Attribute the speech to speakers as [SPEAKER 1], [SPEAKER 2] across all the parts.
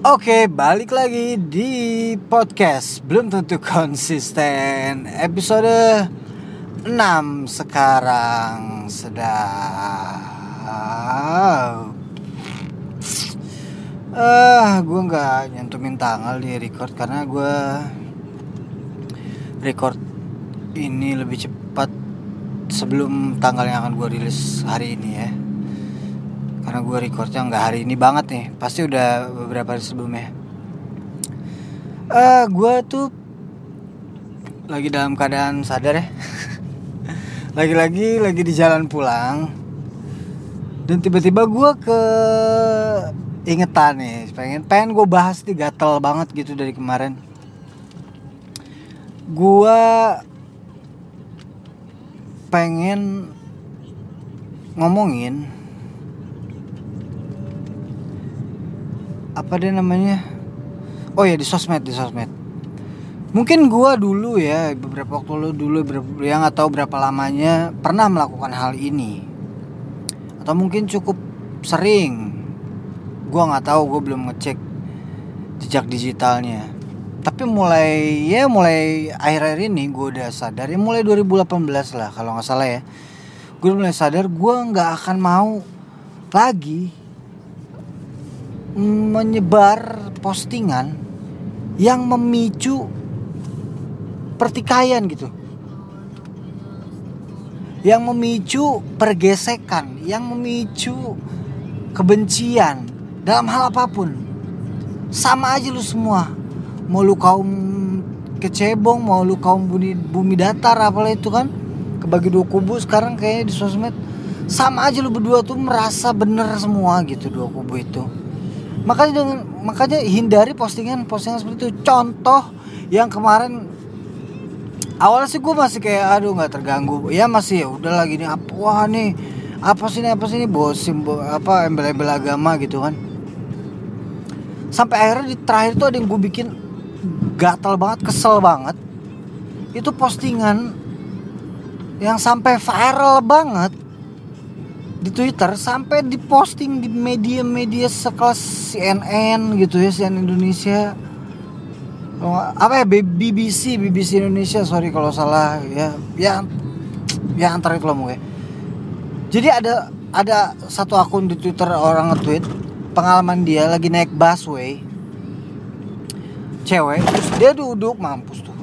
[SPEAKER 1] Oke, balik lagi di podcast Belum tentu konsisten Episode 6 sekarang sedang. Eh, gue nggak nyentuhin tanggal di record karena gue record ini lebih cepat sebelum tanggal yang akan gue rilis hari ini ya karena gue recordnya nggak hari ini banget nih. Pasti udah beberapa hari sebelumnya. Uh, gue tuh lagi dalam keadaan sadar ya. Lagi-lagi lagi di jalan pulang. Dan tiba-tiba gue ke ingetan nih. Pengen pengen gue bahas nih gatel banget gitu dari kemarin. Gue pengen ngomongin apa deh namanya? Oh ya di sosmed di sosmed. Mungkin gua dulu ya beberapa waktu lalu dulu yang tahu berapa lamanya pernah melakukan hal ini. Atau mungkin cukup sering. Gua nggak tahu gue belum ngecek jejak digitalnya. Tapi mulai ya mulai akhir-akhir ini gue udah sadar ya mulai 2018 lah kalau nggak salah ya. Gue mulai sadar gue nggak akan mau lagi menyebar postingan yang memicu pertikaian gitu. Yang memicu pergesekan yang memicu kebencian dalam hal apa pun. Sama aja lu semua. Mau lu kaum kecebong mau lu kaum bumi, bumi datar apalah itu kan. Kebagi dua kubu sekarang kayaknya di sosmed. Sama aja lu berdua tuh merasa bener semua gitu dua kubu itu makanya dengan makanya hindari postingan postingan seperti itu. Contoh yang kemarin awalnya sih gue masih kayak aduh nggak terganggu. Ya masih ya udah lagi nih apa wah nih apa sih ini apa sih ini bos simbol apa embel-embel agama gitu kan. Sampai akhirnya di terakhir tuh ada yang gue bikin gatal banget kesel banget. Itu postingan yang sampai viral banget di Twitter sampai diposting di media-media sekelas CNN gitu ya CNN Indonesia. Apa ya BBC BBC Indonesia sorry kalau salah ya. Ya ya antar itu mungkin. Jadi ada ada satu akun di Twitter orang nge-tweet pengalaman dia lagi naik busway. Cewek terus dia duduk mampus tuh.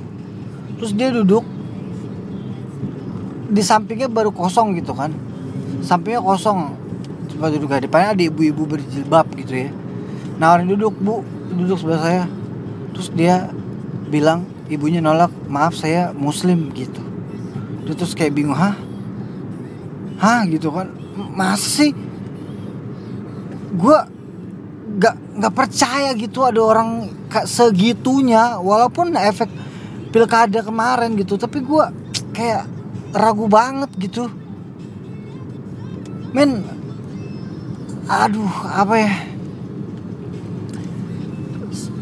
[SPEAKER 1] Terus dia duduk di sampingnya baru kosong gitu kan sampingnya kosong. Tempat duduk di depannya ada ibu-ibu berjilbab gitu ya. Nawarin duduk bu. Duduk sebelah saya. Terus dia bilang ibunya nolak maaf saya muslim gitu. Terus kayak bingung hah? Hah? Gitu kan. Masih gue gak nggak percaya gitu ada orang segitunya. Walaupun efek pilkada kemarin gitu tapi gue kayak ragu banget gitu men aduh apa ya?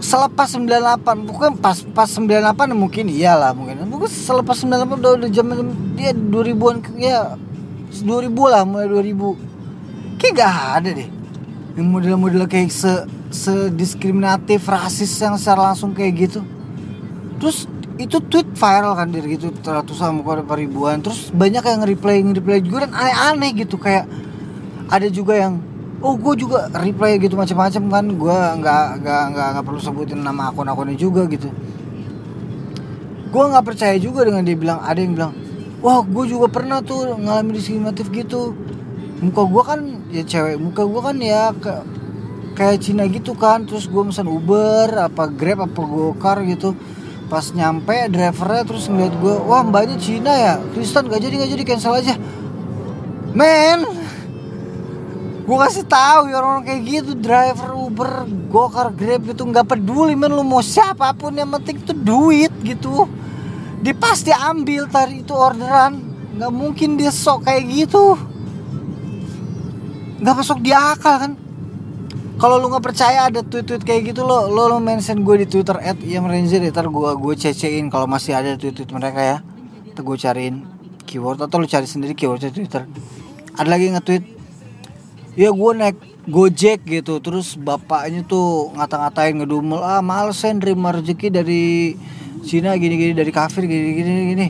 [SPEAKER 1] Selepas 98 bukan pas pas 98 mungkin iyalah mungkin. Bukan selepas 98 udah udah zaman dia 2000-an ya 2000 lah mulai 2000 kayak gak ada deh yang model-model kayak se sediskriminatif rasis yang secara langsung kayak gitu. Terus itu tweet viral kan dari gitu. Ratusan muka ribuan. Terus banyak yang nge-reply nge-reply juga dan aneh-aneh gitu. Kayak ada juga yang oh gue juga reply gitu macam-macam kan. Gue nggak nggak nggak nggak perlu sebutin nama akun-akunnya juga gitu. Gue nggak percaya juga dengan dia bilang ada yang bilang wah gue juga pernah tuh ngalamin diskriminatif gitu. Muka gue kan ya cewek muka gue kan ya ke, kayak Cina gitu kan. Terus gue pesan Uber apa Grab apa Gokar gitu pas nyampe drivernya terus ngeliat gue wah mbaknya Cina ya? Kristen gak jadi gak jadi cancel aja. Men! Gue kasih tahu ya orang, -orang kayak gitu driver Uber Gokar Grab gitu nggak peduli men lu mau siapa pun yang penting itu duit gitu. Dia pasti ambil tadi itu orderan. Nggak mungkin dia sok kayak gitu. Nggak masuk di akal kan kalau lu nggak percaya ada tweet-tweet kayak gitu lo lo, lo mention gue di twitter at ranger ya ntar gue gue cecein kalau masih ada tweet-tweet mereka ya. Ntar gue cariin keyword atau lu cari sendiri keywordnya twitter. Ada lagi nge-tweet ya gue naik Gojek gitu. Terus bapaknya tuh ngata-ngatain ngedumel ah males saya nerima rezeki dari Cina gini-gini dari kafir gini-gini gini.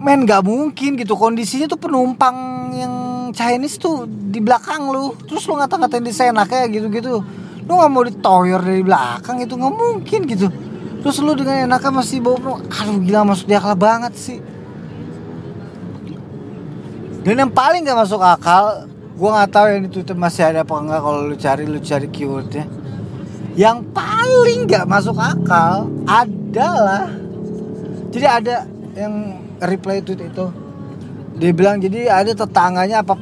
[SPEAKER 1] Men nggak mungkin gitu. Kondisinya tuh penumpang yang Chinese tuh di belakang lu. Terus lu ngata-ngatain di sana kayak gitu-gitu. Lu nggak mau ditoyor dari belakang itu nggak mungkin gitu. Terus lu dengan enaknya masih bawa aduh gila masuk dia akal banget sih. Dan yang paling gak masuk akal gue nggak tahu yang itu masih ada apa enggak kalau lu cari lu cari keywordnya. Yang paling nggak masuk akal adalah jadi ada yang reply tweet itu dia bilang jadi ada tetangganya apa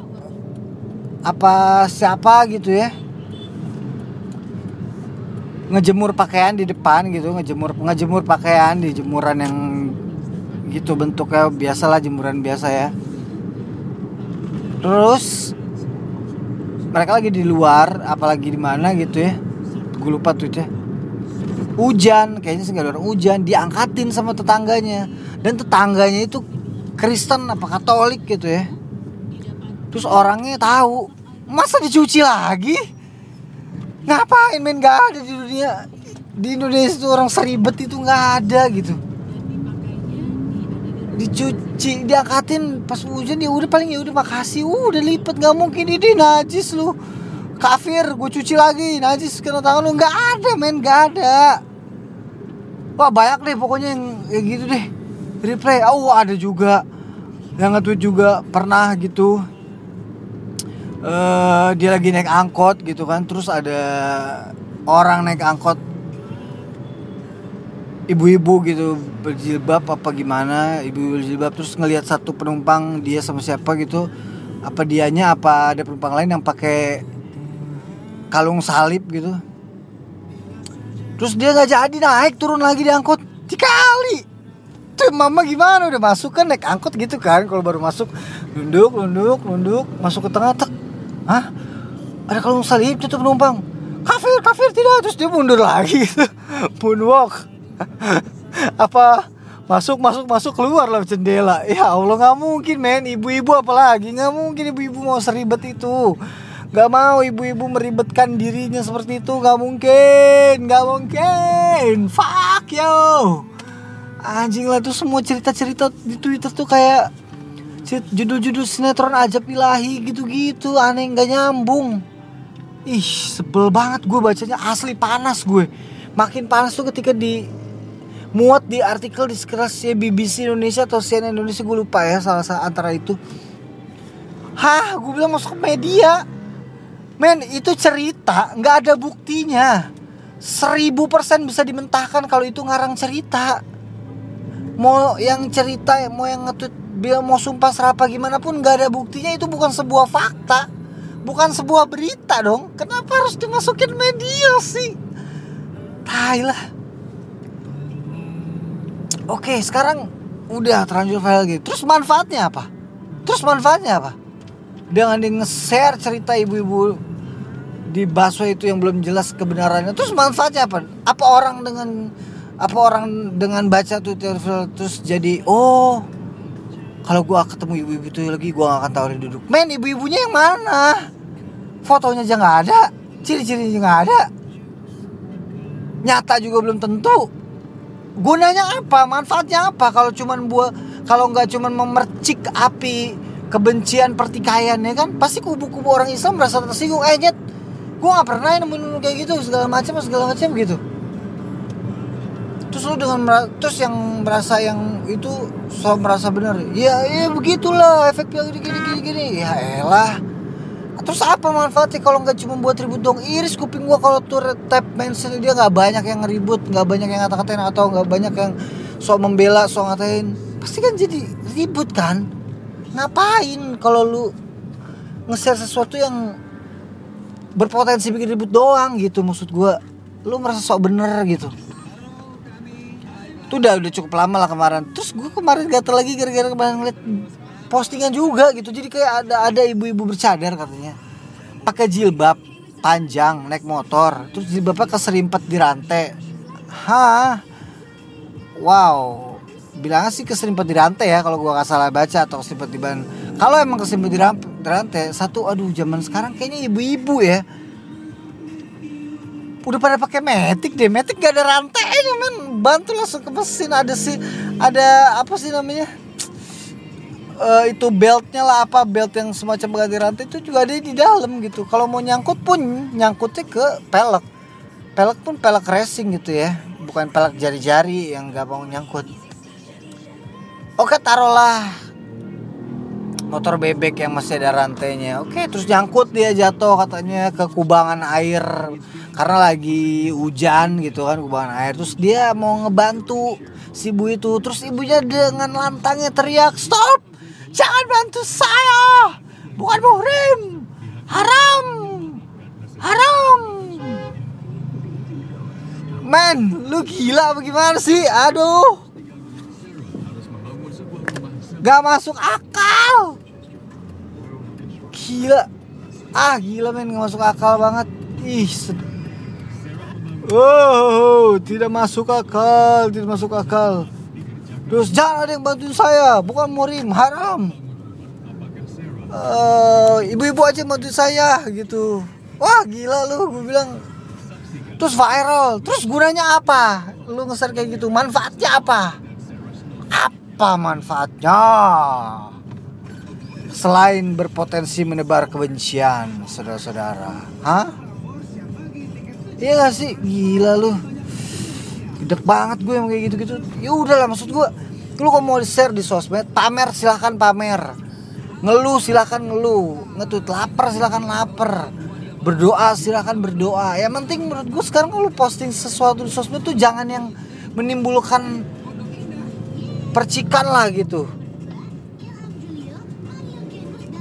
[SPEAKER 1] apa siapa gitu ya? Ngejemur pakaian di depan gitu ngejemur ngejemur pakaian di jemuran yang gitu bentuknya biasalah jemuran biasa ya. Terus mereka lagi di luar apalagi di mana gitu ya. Gue lupa tuh ya. Hujan kayaknya orang hujan diangkatin sama tetangganya. Dan tetangganya itu Kristen apa Katolik gitu ya. Terus orangnya tahu masa dicuci lagi? Ngapain main gak ada di dunia di Indonesia itu orang seribet itu nggak ada gitu. Dicuci diangkatin pas hujan ya udah paling ya udah makasih. Udah lipet nggak mungkin. Ini najis lu. Kafir gue cuci lagi. Najis kena tangan lu. Nggak ada men. Nggak ada. Wah banyak deh pokoknya yang gitu deh replay oh ada juga. Yang nge juga pernah gitu. Uh, dia lagi naik angkot gitu kan terus ada orang naik angkot. Ibu-ibu gitu berjilbab apa gimana ibu berjilbab terus ngelihat satu penumpang dia sama siapa gitu. Apa dianya apa ada penumpang lain yang pakai kalung salib gitu. Terus dia nggak jadi naik turun lagi di angkot. Dikali tuh mama gimana? Udah masuk kan naik angkot gitu kan. Kalau baru masuk nunduk nunduk nunduk masuk ke tengah tek. Hah? Ada kalung salib tuh penumpang. Kafir kafir tidak. Terus dia mundur lagi. Moonwalk. Apa? Masuk masuk masuk keluar lah jendela. Ya Allah nggak mungkin men. Ibu-ibu apalagi nggak mungkin ibu-ibu mau seribet itu. Nggak mau ibu-ibu meribetkan dirinya seperti itu. Nggak mungkin nggak mungkin. Fuck yo anjing lah tuh semua cerita-cerita di Twitter tuh kayak judul-judul sinetron ajab ilahi gitu-gitu aneh nggak nyambung. Ih sebel banget gue bacanya asli panas gue. Makin panas tuh ketika di muat di artikel di ya BBC Indonesia atau CNN Indonesia gue lupa ya salah satu antara itu. Hah gue bilang masuk media. Men itu cerita nggak ada buktinya. Seribu persen bisa dimentahkan kalau itu ngarang cerita mau yang cerita mau yang ngetut biar mau sumpah serapa gimana pun nggak ada buktinya itu bukan sebuah fakta bukan sebuah berita dong kenapa harus dimasukin media sih Thailand Oke, sekarang udah terlanjur viral gitu. Terus manfaatnya apa? Terus manfaatnya apa? Dengan di nge-share cerita ibu-ibu di baso itu yang belum jelas kebenarannya. Terus manfaatnya apa? Apa orang dengan apa orang dengan baca tuh terus jadi oh kalau gua ketemu ibu-ibu itu lagi gua gak akan dia duduk. Men, ibu-ibunya yang mana? Fotonya aja nggak ada, ciri-cirinya nggak ada. Nyata juga belum tentu. Gunanya apa? Manfaatnya apa? Kalau cuman buat kalau nggak cuman memercik api kebencian pertikaian ya kan? Pasti kubu-kubu orang Islam merasa tersinggung. Eh nyet gue nggak pernah nemuin kayak gitu segala macam segala macam gitu terus lu dengan terus yang merasa yang itu so merasa benar ya ya begitulah efeknya gini gini gini gini. Ya elah. Terus apa manfaatnya kalau nggak cuma buat ribut dong iris kuping gua kalau tuh tap mention dia nggak banyak yang ribut nggak banyak yang ngata-ngatain atau nggak banyak yang sok membela sok ngatain pasti kan jadi ribut kan? Ngapain kalau lu nge-share sesuatu yang berpotensi bikin ribut doang gitu maksud gua? Lu merasa sok bener gitu itu udah udah cukup lama lah kemarin. Terus gua kemarin gatel lagi gara-gara kemarin ngeliat postingan juga gitu. Jadi kayak ada ada ibu-ibu bercadar katanya. Pakai jilbab panjang naik motor. Terus jilbabnya keserimpet di rantai. Hah? Wow. Bilangnya sih keserimpet di rantai ya kalau gua nggak salah baca atau keserimpet di ban. Kalau emang keserimpet di rantai satu aduh zaman sekarang kayaknya ibu-ibu ya udah pada pakai metik deh. Metik gak ada rantainya men bantu langsung ke mesin. Ada sih ada apa sih namanya? Uh, itu beltnya lah apa belt yang semacam ganti rantai itu juga ada di dalam gitu. Kalau mau nyangkut pun nyangkutnya ke pelek. Pelek pun pelek racing gitu ya. Bukan pelek jari-jari yang gampang nyangkut. Oke taruhlah motor bebek yang masih ada rantainya. Oke terus nyangkut dia jatuh katanya ke kubangan air. Karena lagi hujan gitu kan kubangan air. Terus dia mau ngebantu si ibu itu. Terus ibunya dengan lantangnya teriak stop! Jangan bantu saya! Bukan muhrim! Haram! Haram! Men lu gila bagaimana sih? Aduh. Gak masuk akal gila ah gila men gak masuk akal banget ih Oh, tidak masuk akal, tidak masuk akal. Terus jangan ada yang bantuin saya, bukan murim, haram. Uh, ibu-ibu aja bantuin saya gitu. Wah gila lu, gue bilang. Terus viral, terus gunanya apa? Lu ngeser kayak gitu, manfaatnya apa? Apa manfaatnya? Selain berpotensi menebar kebencian, saudara-saudara. Hah? Iya gak sih? Gila lu. Gedek banget gue yang kayak gitu-gitu. Ya udahlah maksud gue. Lu kalau mau share di sosmed, pamer silahkan pamer. Ngeluh silahkan ngeluh. Ngetut lapar silahkan lapar. Berdoa silahkan berdoa. Yang penting menurut gue sekarang kalau posting sesuatu di sosmed tuh jangan yang menimbulkan percikan lah gitu.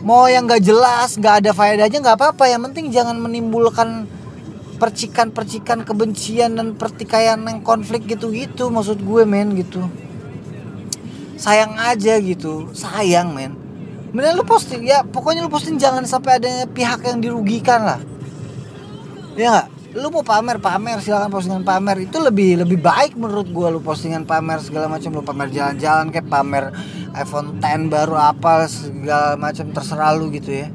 [SPEAKER 1] Mau yang gak jelas, gak ada faedahnya gak apa-apa. Yang penting jangan menimbulkan percikan-percikan kebencian dan pertikaian yang konflik gitu-gitu maksud gue men gitu. Sayang aja gitu. Sayang men. Mending lu posting ya pokoknya lu posting jangan sampai ada pihak yang dirugikan lah. Ya nggak lu mau pamer pamer silakan postingan pamer. Itu lebih lebih baik menurut gue lu postingan pamer segala macam. Lu pamer jalan-jalan kayak pamer iPhone 10 baru apa segala macam terserah lu gitu ya.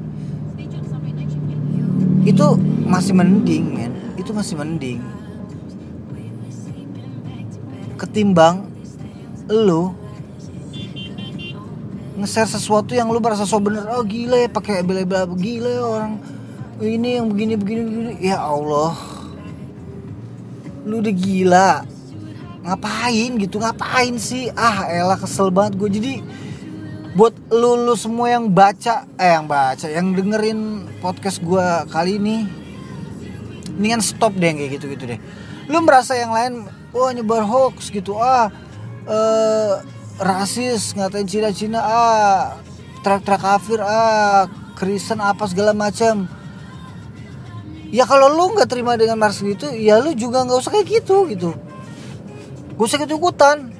[SPEAKER 1] Itu masih mending men. Itu masih mending. Ketimbang lu nge-share sesuatu yang lu merasa so bener. Oh gila ya pakai bela-bela gila ya orang ini yang begini begini begini. Ya Allah. Lu udah gila. Ngapain gitu? Ngapain sih? Ah elah kesel banget gue jadi buat lu, lu semua yang baca eh yang baca yang dengerin podcast gue kali ini mendingan stop deh kayak gitu gitu deh. Lu merasa yang lain wah nyebar hoax gitu. Ah eh, rasis ngatain Cina-Cina. Ah trak-trak kafir. Ah Kristen apa segala macam ya kalau lu nggak terima dengan Mars gitu ya lu juga nggak usah kayak gitu gitu. Gue usah gitu ikutan.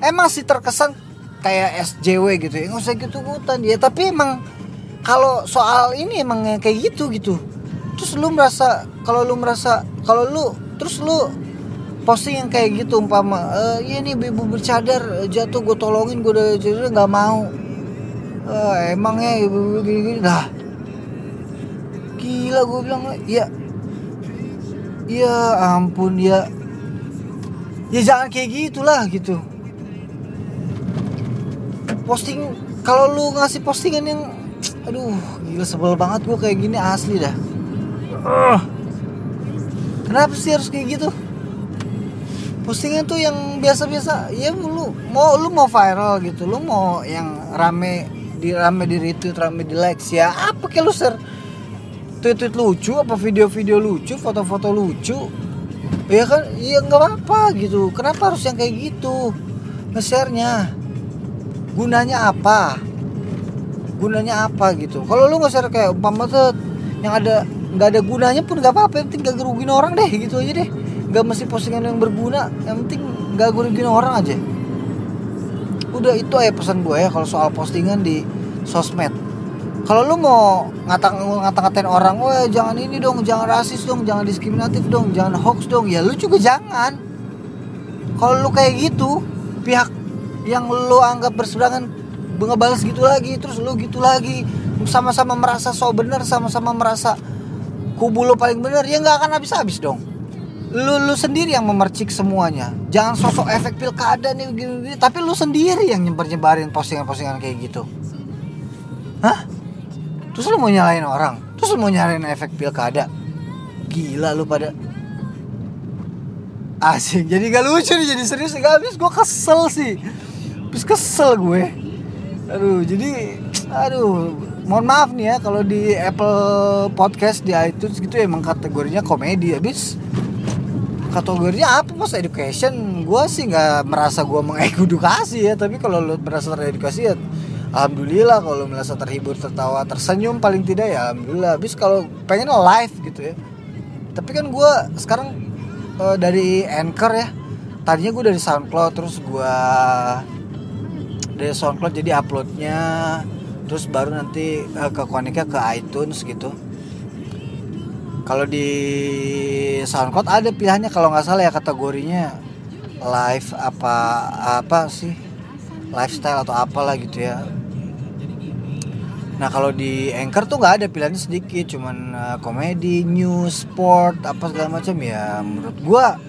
[SPEAKER 1] Emang sih terkesan kayak SJW gitu ya nggak usah gitu ikutan. Ya tapi emang kalau soal ini emang kayak gitu gitu. Terus lu merasa kalau lu merasa kalau lu terus lu posting yang kayak gitu umpama e, ya nih ibu bercadar jatuh gue tolongin gue udah jadi nggak mau. E, emangnya ibu gini gini dah gila gue bilang ya ya ampun ya. Ya jangan kayak gitulah gitu. Posting kalau lu ngasih postingan yang aduh gila sebel banget gue kayak gini asli dah. Uh. kenapa sih harus kayak gitu? Postingan tuh yang biasa-biasa ya lu mau lu mau viral gitu lu mau yang rame di rame di retweet rame di likes ya apa kayak lu share tweet-tweet lucu apa video-video lucu foto-foto lucu? Ya kan iya nggak apa-apa gitu. Kenapa harus yang kayak gitu? Nge-share-nya. Gunanya apa? Gunanya apa gitu? Kalau lu nge-share kayak umpama tuh yang ada nggak ada gunanya pun nggak apa-apa. Yang penting gak ngerugiin orang deh gitu aja deh. Nggak mesti postingan yang berguna. Yang penting gak ngerugiin orang aja. Udah itu aja pesan gue ya kalau soal postingan di sosmed kalau lu mau ngata ngata-ngatain orang, wah jangan ini dong, jangan rasis dong, jangan diskriminatif dong, jangan hoax dong, ya lu juga jangan. Kalau lu kayak gitu, pihak yang lu anggap berseberangan ngebalas gitu lagi, terus lu gitu lagi, sama-sama merasa so bener, sama-sama merasa kubu lo paling bener, ya nggak akan habis-habis dong. lu lu sendiri yang memercik semuanya. Jangan sosok efek pilkada nih gini, gini tapi lu sendiri yang nyebar nyebarin postingan postingan kayak gitu. Hah terus lu mau nyalain orang? Terus lu mau nyalain efek pilkada? Gila lu pada. Asing jadi gak lucu nih jadi serius gak habis gue kesel sih. Habis kesel gue. Aduh jadi aduh. Mohon maaf nih ya kalau di Apple Podcast di iTunes gitu emang kategorinya komedi habis. Kategorinya apa? Mas education? Gue sih nggak merasa gue mengedukasi ya tapi kalau lo merasa teredukasi ya alhamdulillah kalau merasa terhibur tertawa tersenyum paling tidak ya alhamdulillah. Habis kalau pengen live gitu ya. Tapi kan gue sekarang uh, dari anchor ya. Tadinya gue dari SoundCloud terus gue dari SoundCloud jadi uploadnya. Terus baru nanti uh, ke koniknya ke iTunes gitu. Kalau di SoundCloud ada pilihannya kalau nggak salah ya kategorinya. Live apa apa sih? Lifestyle atau apalah gitu ya nah kalau di Anchor tuh nggak ada pilihannya sedikit cuman uh, komedi news sport apa segala macam ya menurut gua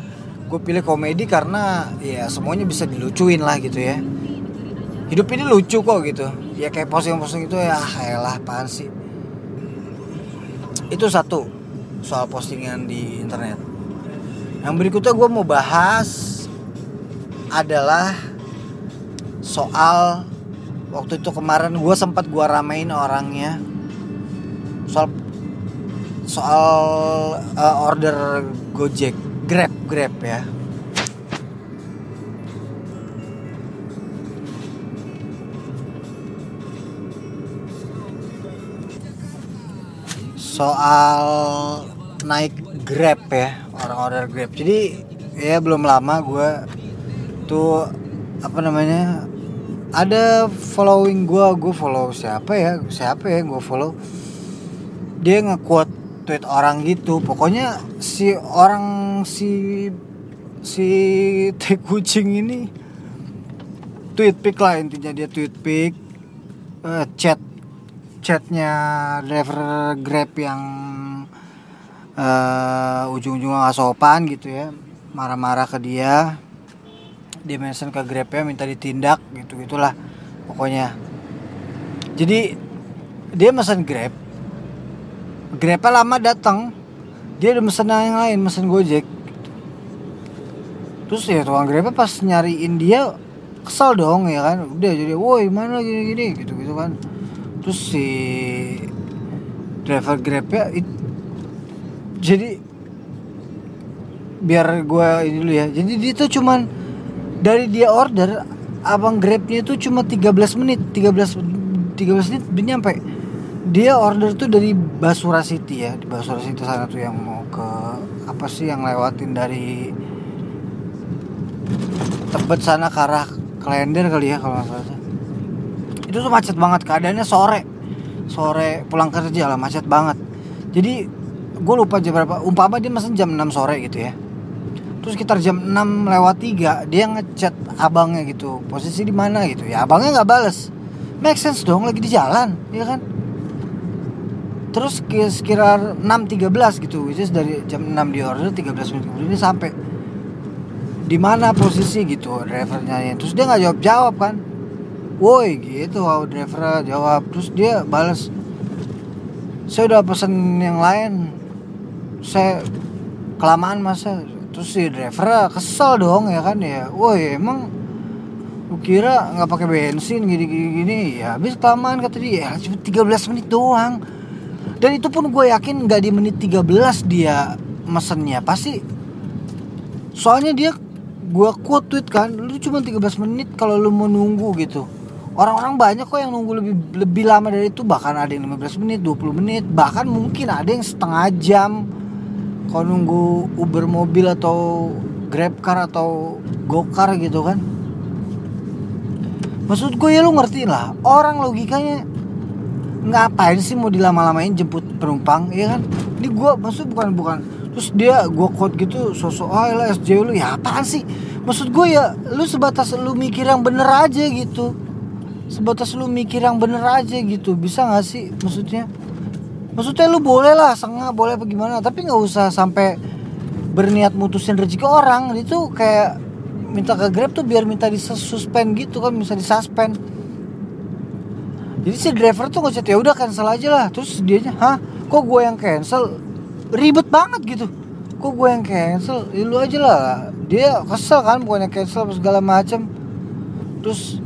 [SPEAKER 1] gue pilih komedi karena ya semuanya bisa dilucuin lah gitu ya. Hidup ini lucu kok gitu. Ya kayak posting-posting itu ya elah apaan sih? Itu satu soal postingan di internet. Yang berikutnya gue mau bahas adalah soal waktu itu kemarin gue sempat gue ramein orangnya. Soal soal uh, order Gojek Grab Grab ya. Soal naik Grab ya orang order Grab. Jadi ya belum lama gue tuh apa namanya ada following gue gue follow siapa ya? Siapa ya gue follow? Dia ngekuat tweet orang gitu. Pokoknya si orang si si teh kucing ini tweet pic lah intinya dia tweet pic uh, chat chatnya driver grab yang uh, ujung-ujungnya sopan gitu ya marah-marah ke dia mention ke grabnya minta ditindak gitu gitulah pokoknya. Jadi dia mesen grab. Grabnya lama datang. Dia udah mesen yang lain mesen gojek. Terus ya tukang grabnya pas nyariin dia kesal dong ya kan? Udah jadi woi mana gini gini gitu gitu kan. Terus si driver grabnya it, jadi biar gue ini dulu ya. Jadi dia tuh cuman dari dia order abang grabnya itu cuma 13 menit. 13 13 menit dia nyampe. Dia order tuh dari Basura City ya. Di Basura City sana tuh yang mau ke apa sih yang lewatin dari Tebet sana ke arah Klender kali ya kalau nggak salah itu tuh macet banget keadaannya sore. Sore pulang kerja lah macet banget. Jadi gue lupa jam berapa. Umpama dia mesen jam 6 sore gitu ya terus sekitar jam 6 lewat 3 dia ngechat abangnya gitu posisi di mana? gitu. Ya abangnya nggak bales. Make sense dong lagi di jalan ya kan? Terus sekitar 6.13 gitu which dari jam 6 di order 13 menit kemudian dia sampai. Di mana posisi? gitu drivernya terus dia nggak jawab jawab kan. Woi gitu wow driver jawab. Terus dia balas saya udah pesen yang lain. Saya kelamaan masa terus si driver kesel dong ya kan ya. Woi emang lu kira nggak pakai bensin gini gini gini ya habis kelamaan kata dia ya cuma 13 menit doang. Dan itu pun gue yakin nggak di menit 13 dia mesennya. Pasti. Soalnya dia gue quote tweet kan lu cuma 13 menit kalau lu mau nunggu gitu. Orang-orang banyak kok yang nunggu lebih lebih lama dari itu. Bahkan ada yang 15 menit 20 menit. Bahkan mungkin ada yang setengah jam kalau nunggu Uber mobil atau Grab car atau Gokar gitu kan? Maksud gue ya lu ngerti lah orang logikanya ngapain sih mau dilama-lamain jemput penumpang ya kan? Ini gue maksud bukan bukan. Terus dia gue quote gitu sosok ah lah SJ lu ya apaan sih? Maksud gue ya lu sebatas lu mikir yang bener aja gitu. Sebatas lu mikir yang bener aja gitu bisa gak sih maksudnya maksudnya lu boleh lah sengah boleh apa gimana tapi nggak usah sampai berniat mutusin rezeki orang. Itu kayak minta ke grab tuh biar minta disuspend gitu kan bisa disuspend. Jadi si driver tuh ngechat ya udah cancel aja lah. Terus dia hah? Kok gue yang cancel? Ribet banget gitu. Kok gue yang cancel? Ya lu aja lah. Dia kesel kan bukannya cancel segala macem. Terus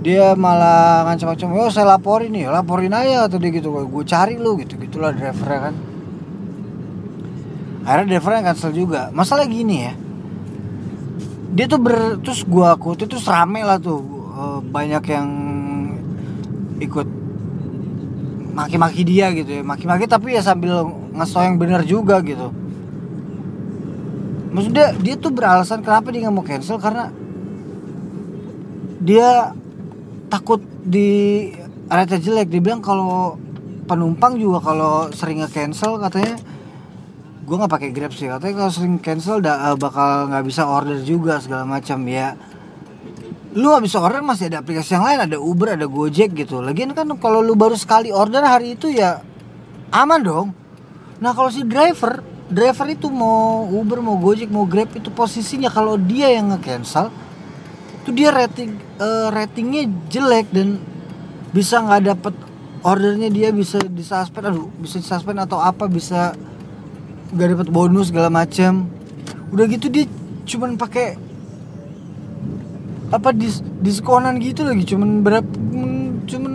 [SPEAKER 1] dia malah ngancam-ngancam oh saya laporin nih laporin aja atau dia gitu gue cari lu gitu gitulah drivernya kan. Akhirnya drivernya cancel juga. Masalah gini ya dia tuh ber terus gue aku terus rame lah tuh eh, banyak yang ikut maki-maki dia gitu ya. Maki-maki tapi ya sambil ngeso yang bener juga gitu. Maksudnya dia tuh beralasan kenapa dia nggak mau cancel karena dia takut di rate jelek. Dia bilang kalau penumpang juga kalau sering nge cancel katanya gue nggak pakai grab sih. Katanya kalau sering cancel da, bakal nggak bisa order juga segala macam ya. Lu bisa order masih ada aplikasi yang lain ada Uber ada Gojek gitu. Lagian kan kalau lu baru sekali order hari itu ya aman dong. Nah kalau si driver driver itu mau Uber mau Gojek mau Grab itu posisinya kalau dia yang nge-cancel itu dia rating uh, ratingnya jelek dan bisa nggak dapet ordernya dia bisa disuspend aduh bisa disuspend atau apa bisa nggak dapet bonus segala macam udah gitu dia cuman pakai apa dis diskonan gitu lagi cuman berapa cuman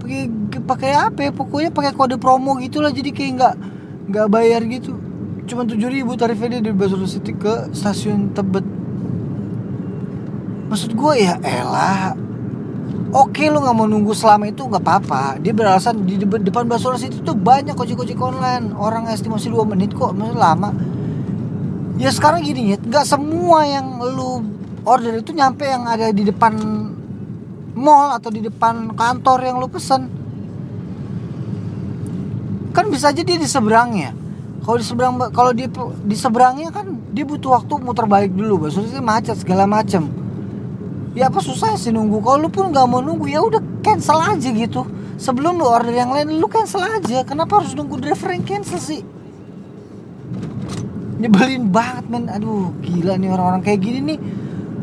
[SPEAKER 1] pakai pakai apa ya pokoknya pakai kode promo gitulah jadi kayak nggak nggak bayar gitu. Cuman tujuh ribu tarifnya dia dari Basur City ke stasiun Tebet maksud gue ya elah. Oke lu nggak mau nunggu selama itu nggak apa-apa. Dia beralasan di depan Basura City tuh banyak ojek-ojek online. Orang estimasi 2 menit kok Maksudnya lama. Ya sekarang gini ya nggak semua yang lu order itu nyampe yang ada di depan mall atau di depan kantor yang lu pesen. Kan bisa aja dia di seberangnya. Kalau di seberang kalau di di seberangnya kan dia butuh waktu muter balik dulu. Maksudnya macet segala macam ya apa susah sih nunggu. Kalau lu pun nggak mau nunggu ya udah cancel aja gitu. Sebelum lu order yang lain lu cancel aja. Kenapa harus nunggu driver yang cancel sih? Nyebelin banget men. Aduh gila nih orang-orang kayak gini nih.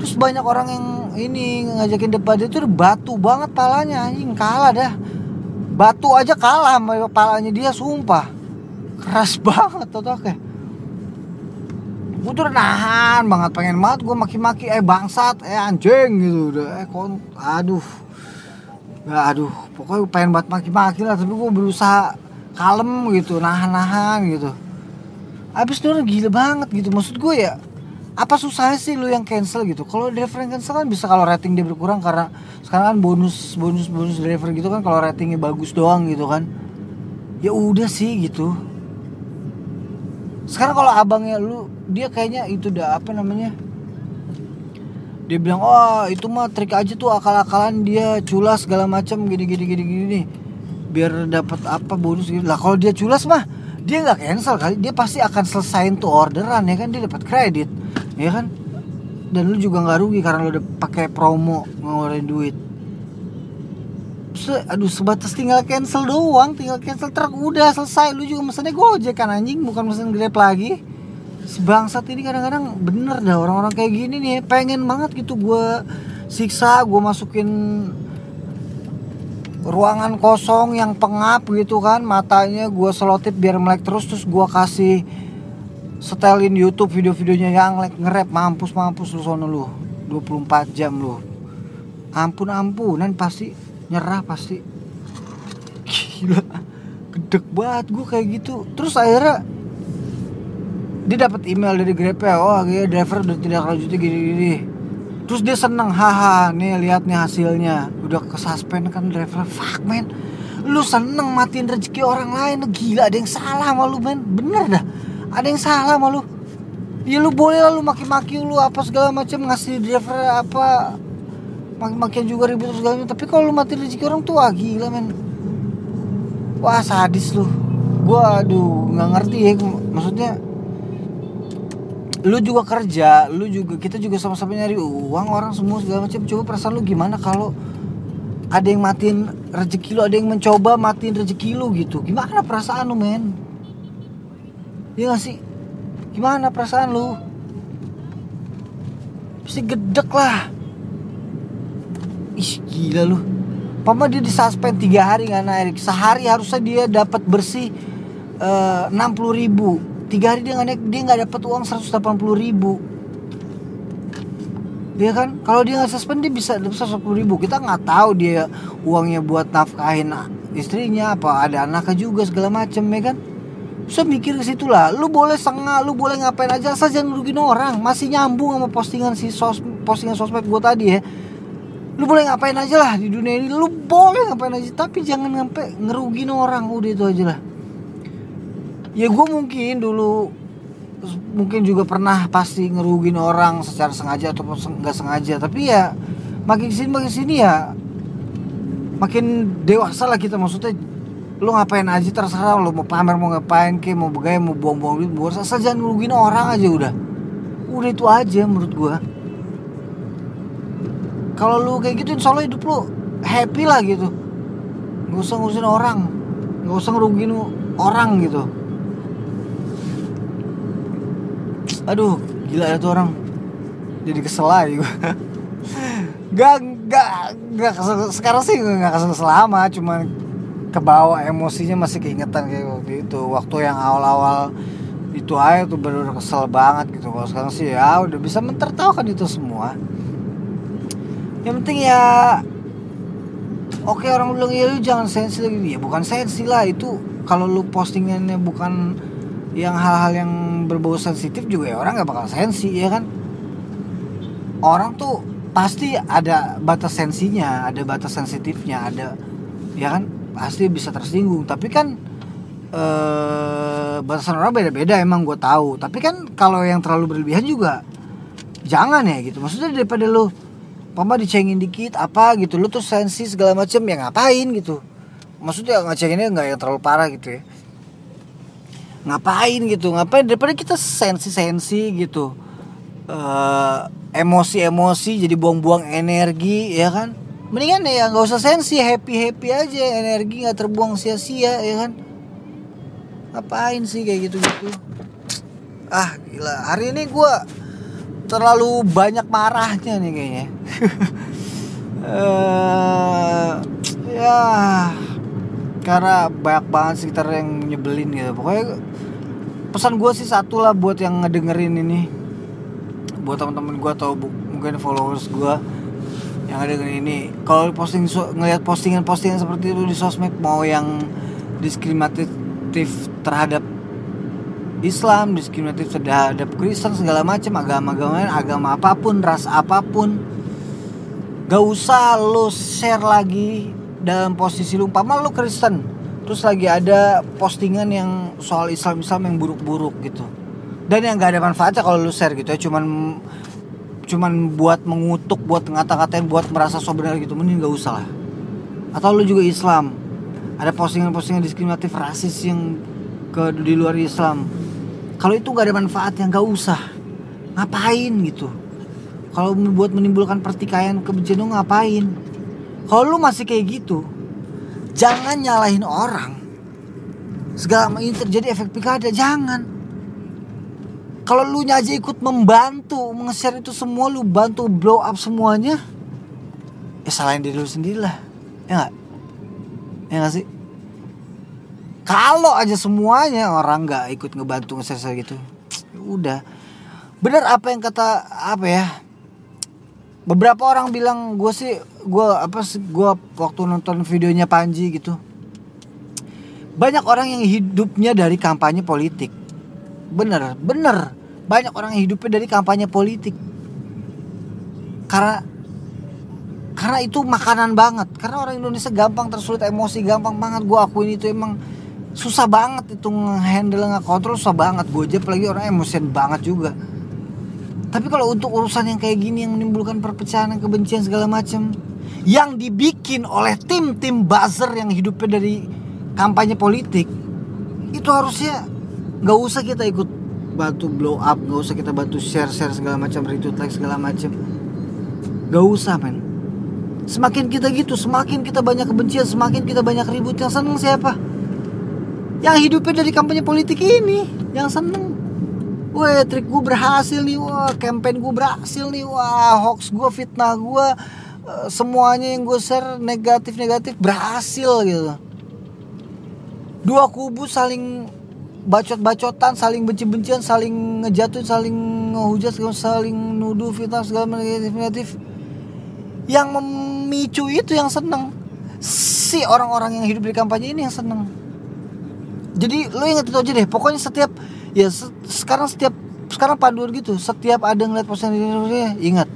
[SPEAKER 1] Terus banyak orang yang ini ngajakin depan dia tuh batu banget palanya anjing. Kalah dah. Batu aja kalah sama palanya dia sumpah. Keras banget tuh kayak gue tuh udah nahan banget pengen banget gue maki-maki. Eh bangsat eh anjing gitu. Udah eh kon aduh. Nggak aduh pokoknya pengen banget maki-maki lah tapi gue berusaha kalem gitu nahan-nahan gitu. Abis itu gila banget gitu. Maksud gue ya apa susahnya sih lu yang cancel gitu? Kalau driver yang cancel kan bisa kalau rating dia berkurang karena sekarang kan bonus bonus bonus driver gitu kan kalau ratingnya bagus doang gitu kan. Ya udah sih gitu. Sekarang kalau abangnya lu dia kayaknya itu udah apa namanya dia bilang oh itu mah trik aja tuh akal-akalan dia culas segala macam gini gini gini gini biar dapat apa bonus gitu. Lah kalau dia culas mah dia nggak cancel kali dia pasti akan selesain tuh orderan ya kan? Dia dapat kredit ya kan? Dan lu juga nggak rugi karena lu udah pakai promo ngeluarin duit. Se aduh sebatas tinggal cancel doang tinggal cancel truk udah selesai. Lu juga mesennya gojek kan anjing? Bukan mesen grab lagi sebangsat ini kadang-kadang bener dah orang-orang kayak gini nih pengen banget gitu gue siksa gue masukin ruangan kosong yang pengap gitu kan matanya gue selotip biar melek terus terus gue kasih setelin YouTube video-videonya yang like nge-rap mampus mampus lu sono lu 24 jam lu. Ampun ampunan pasti nyerah pasti. Gila gedek banget gue kayak gitu. Terus akhirnya dia dapat email dari Grab ya oh kayak driver udah tidak lanjutnya gini gini terus dia seneng haha nih lihat nih hasilnya. Udah ke suspend kan driver fuck man lu seneng matiin rezeki orang lain gila ada yang salah sama lu men. Bener dah ada yang salah sama lu. Ya lu boleh lah lu maki-maki lu apa segala macam ngasih driver apa makin juga ribut segala tapi kalau lu mati rezeki orang tua gila men. Wah sadis lu. Gua aduh nggak ngerti ya maksudnya lu juga kerja lu juga kita juga sama-sama nyari uang orang semua segala macam. Coba perasaan lu gimana kalau ada yang matiin rezeki lu ada yang mencoba matiin rezeki lu gitu? Gimana perasaan lu men? Ya gak sih? Gimana perasaan lu? Pasti gedek lah. Ih gila lu. Pama dia disuspend tiga hari nggak naik. Sehari harusnya dia dapat bersih eh, enam puluh ribu tiga hari dia nggak dia nggak dapat uang 180 ribu. Dia kan? Kalau dia nggak suspend dia bisa dapat 180 ribu. Kita nggak tahu dia uangnya buat nafkahin istrinya apa ada anaknya juga segala macem ya kan? Bisa mikir ke situ lah. Lu boleh setengah lu boleh ngapain aja asal jangan ngerugin orang. Masih nyambung sama postingan si sos postingan sosmed gue tadi ya. Lu boleh ngapain aja lah di dunia ini. Lu boleh ngapain aja tapi jangan sampai ngerugin orang. Udah itu aja lah ya gue mungkin dulu mungkin juga pernah pasti ngerugin orang secara sengaja ataupun nggak sengaja. Tapi ya makin sini makin sini ya makin dewasa lah kita. Maksudnya lu ngapain aja terserah lu. Mau pamer mau ngapain ke mau begaya mau buang-buang duit buat asal jangan ngerugin orang aja udah. Udah itu aja menurut gua. Kalau lu kayak gitu insya Allah hidup lu happy lah gitu. Nggak usah ngurusin orang. Nggak usah ngerugin orang gitu aduh gila ya tuh orang. Jadi kesel aja gue gak gak gak kesel, sekarang sih gak kesel selama cuman kebawa emosinya masih keingetan kayak waktu itu. Waktu yang awal-awal itu aja tuh baru kesel banget gitu. Kalau sekarang sih ya udah bisa mentertawakan itu semua. Yang penting ya oke orang bilang ya lu jangan sensi lagi. Ya bukan sensi lah. Itu kalau lu postingannya bukan yang hal-hal yang berbau sensitif juga ya orang nggak bakal sensi ya kan? Orang tuh pasti ada batas sensinya ada batas sensitifnya ada ya kan? Pasti bisa tersinggung. Tapi kan eh, batasan orang beda-beda emang gue tahu. Tapi kan kalau yang terlalu berlebihan juga jangan ya gitu. Maksudnya daripada lu papa dicengin dikit apa gitu lu tuh sensi segala macem ya ngapain? gitu. Maksudnya ngecenginnya nggak yang terlalu parah gitu ya ngapain gitu? Ngapain? Daripada kita sensi-sensi gitu. Eh, emosi-emosi jadi buang-buang energi ya kan? Mendingan ya nggak usah sensi happy happy aja. Energi nggak terbuang sia-sia ya kan? Ngapain sih kayak gitu gitu ah gila. Hari ini gue terlalu banyak marahnya nih kayaknya. Eh ya karena banyak banget sekitar yang nyebelin gitu. Pokoknya pesan gue sih satu lah buat yang ngedengerin ini. Buat teman-teman gue atau mungkin followers gue yang ngedengerin ini. Kalau posting so- ngelihat postingan-postingan seperti itu di sosmed mau yang diskriminatif terhadap Islam diskriminatif terhadap Kristen segala macam agama-agama agama apa pun ras apa pun gak usah lo share lagi dalam posisi lu umpama lu Kristen terus lagi ada postingan yang soal Islam Islam yang buruk-buruk gitu. Dan yang gak ada manfaatnya kalau lu share gitu ya cuman cuman buat mengutuk buat ngata-ngatain buat merasa so benar gitu mending gak usah lah. Atau lu juga Islam ada postingan-postingan diskriminatif rasis yang ke di luar Islam. Kalau itu gak ada manfaatnya gak usah. Ngapain gitu? Kalau buat menimbulkan pertikaian kebencian ngapain kalau lu masih kayak gitu jangan nyalahin orang. Segala ini terjadi efek pikada jangan. Kalau lu aja ikut membantu nge-share itu semua lu bantu blow up semuanya ya salahin diri lu sendiri lah ya nggak? Ya nggak sih? Kalau aja semuanya orang nggak ikut ngebantu nge-share gitu ya udah. Bener apa yang kata apa ya beberapa orang bilang gue sih gue apa sih gue waktu nonton videonya Panji gitu. Banyak orang yang hidupnya dari kampanye politik. Bener bener. Banyak orang yang hidupnya dari kampanye politik. Karena karena itu makanan banget. Karena orang Indonesia gampang tersulit emosi gampang banget. Gue akuin itu emang susah banget itu ngehandle ngekontrol susah banget. Gue aja apalagi orang emosian banget juga tapi kalau untuk urusan yang kayak gini yang menimbulkan perpecahan kebencian segala macam yang dibikin oleh tim-tim buzzer yang hidupnya dari kampanye politik itu harusnya nggak usah kita ikut bantu blow up nggak usah kita bantu share share segala macam retweet like segala macam nggak usah men. Semakin kita gitu semakin kita banyak kebencian semakin kita banyak ribut yang seneng siapa? Yang hidupnya dari kampanye politik ini yang seneng Wah trik gue berhasil nih Wah. Campaign gue berhasil nih Wah. Hoax gue fitnah gue uh, Semuanya yang gue share negatif-negatif berhasil gitu. Dua kubu saling bacot-bacotan Saling benci-bencian Saling ngejatuhin Saling ngehujat Saling nuduh fitnah segala negatif-negatif. Yang memicu itu yang seneng. Si orang-orang yang hidup di kampanye ini yang seneng. Jadi lo inget itu aja deh. Pokoknya setiap ya se sekarang setiap sekarang panduan gitu. Setiap ada ngeliat postingan ini ingat.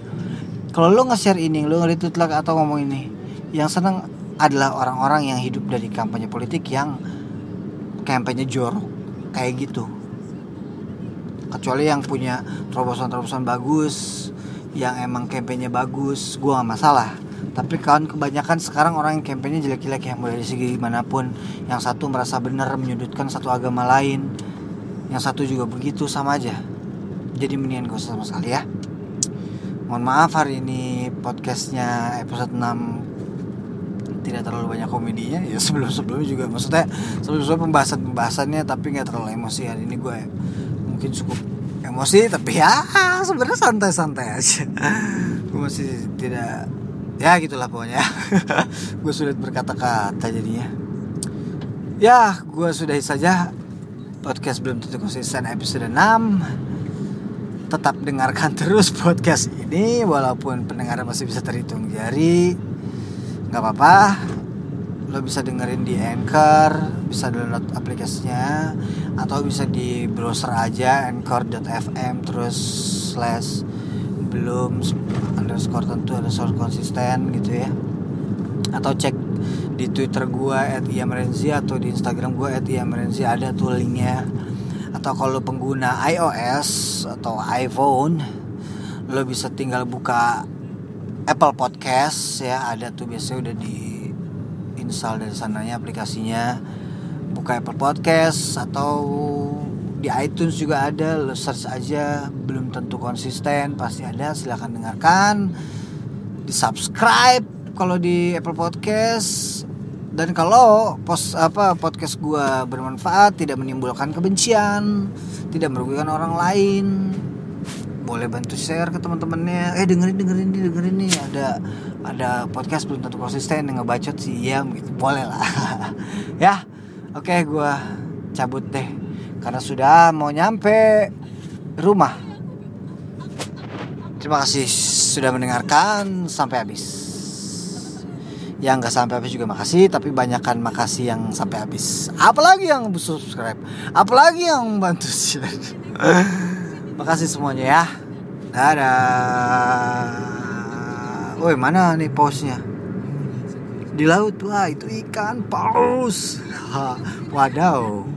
[SPEAKER 1] Kalau lo nge-share ini lo nge-retweet like atau ngomong ini yang senang adalah orang-orang yang hidup dari kampanye politik yang kampanye jorok kayak gitu. Kecuali yang punya terobosan-terobosan bagus yang emang kampanye bagus gue gak masalah. Tapi kan kebanyakan sekarang orang yang kampanye jelek-jelek yang mulai dari segi mana pun. Yang satu merasa benar menyudutkan satu agama lain yang satu juga begitu sama aja. Jadi mendingan gak usah sama sekali ya. Mohon maaf hari ini podcastnya episode 6 tidak terlalu banyak komedinya. Ya sebelum sebelumnya juga maksudnya sebelum sebelum pembahasan pembahasannya tapi nggak terlalu emosi hari ini. Gue mungkin cukup emosi tapi ya sebenarnya santai-santai aja. Gue masih tidak ya gitulah pokoknya. Gue sulit berkata-kata jadinya. Ya gue sudahi saja podcast belum tentu konsisten episode 6 tetap dengarkan terus podcast ini walaupun pendengar masih bisa terhitung jari. Nggak apa-apa. Lo bisa dengerin di Anchor bisa download aplikasinya atau bisa di browser aja anchor.fm terus slash belum underscore tentu underscore konsisten gitu ya. Atau cek di Twitter gue at @iamrenzi atau di Instagram gue at @iamrenzi ada tuh linknya. Atau kalau pengguna iOS atau iPhone lo bisa tinggal buka Apple Podcast ya. Ada tuh biasanya udah di install dari sananya aplikasinya. Buka Apple Podcast atau di iTunes juga ada. Lo search aja belum tentu konsisten pasti ada. Silahkan dengarkan. Di subscribe kalau di Apple Podcast dan kalau post apa podcast gue bermanfaat tidak menimbulkan kebencian tidak merugikan orang lain boleh bantu share ke teman-temannya. Eh dengerin dengerin nih dengerin nih ada ada podcast belum tentu konsisten yang ngebacot sih ya gitu. Boleh lah. Ya oke okay, gue cabut deh karena sudah mau nyampe rumah. Terima kasih sudah mendengarkan sampai habis yang gak sampai habis juga makasih. Tapi banyakkan makasih yang sampai habis. Apalagi yang subscribe. Apalagi yang bantu share. Makasih semuanya ya. Dadah. Woi mana nih pausnya di laut. Wah itu ikan paus. Wadaw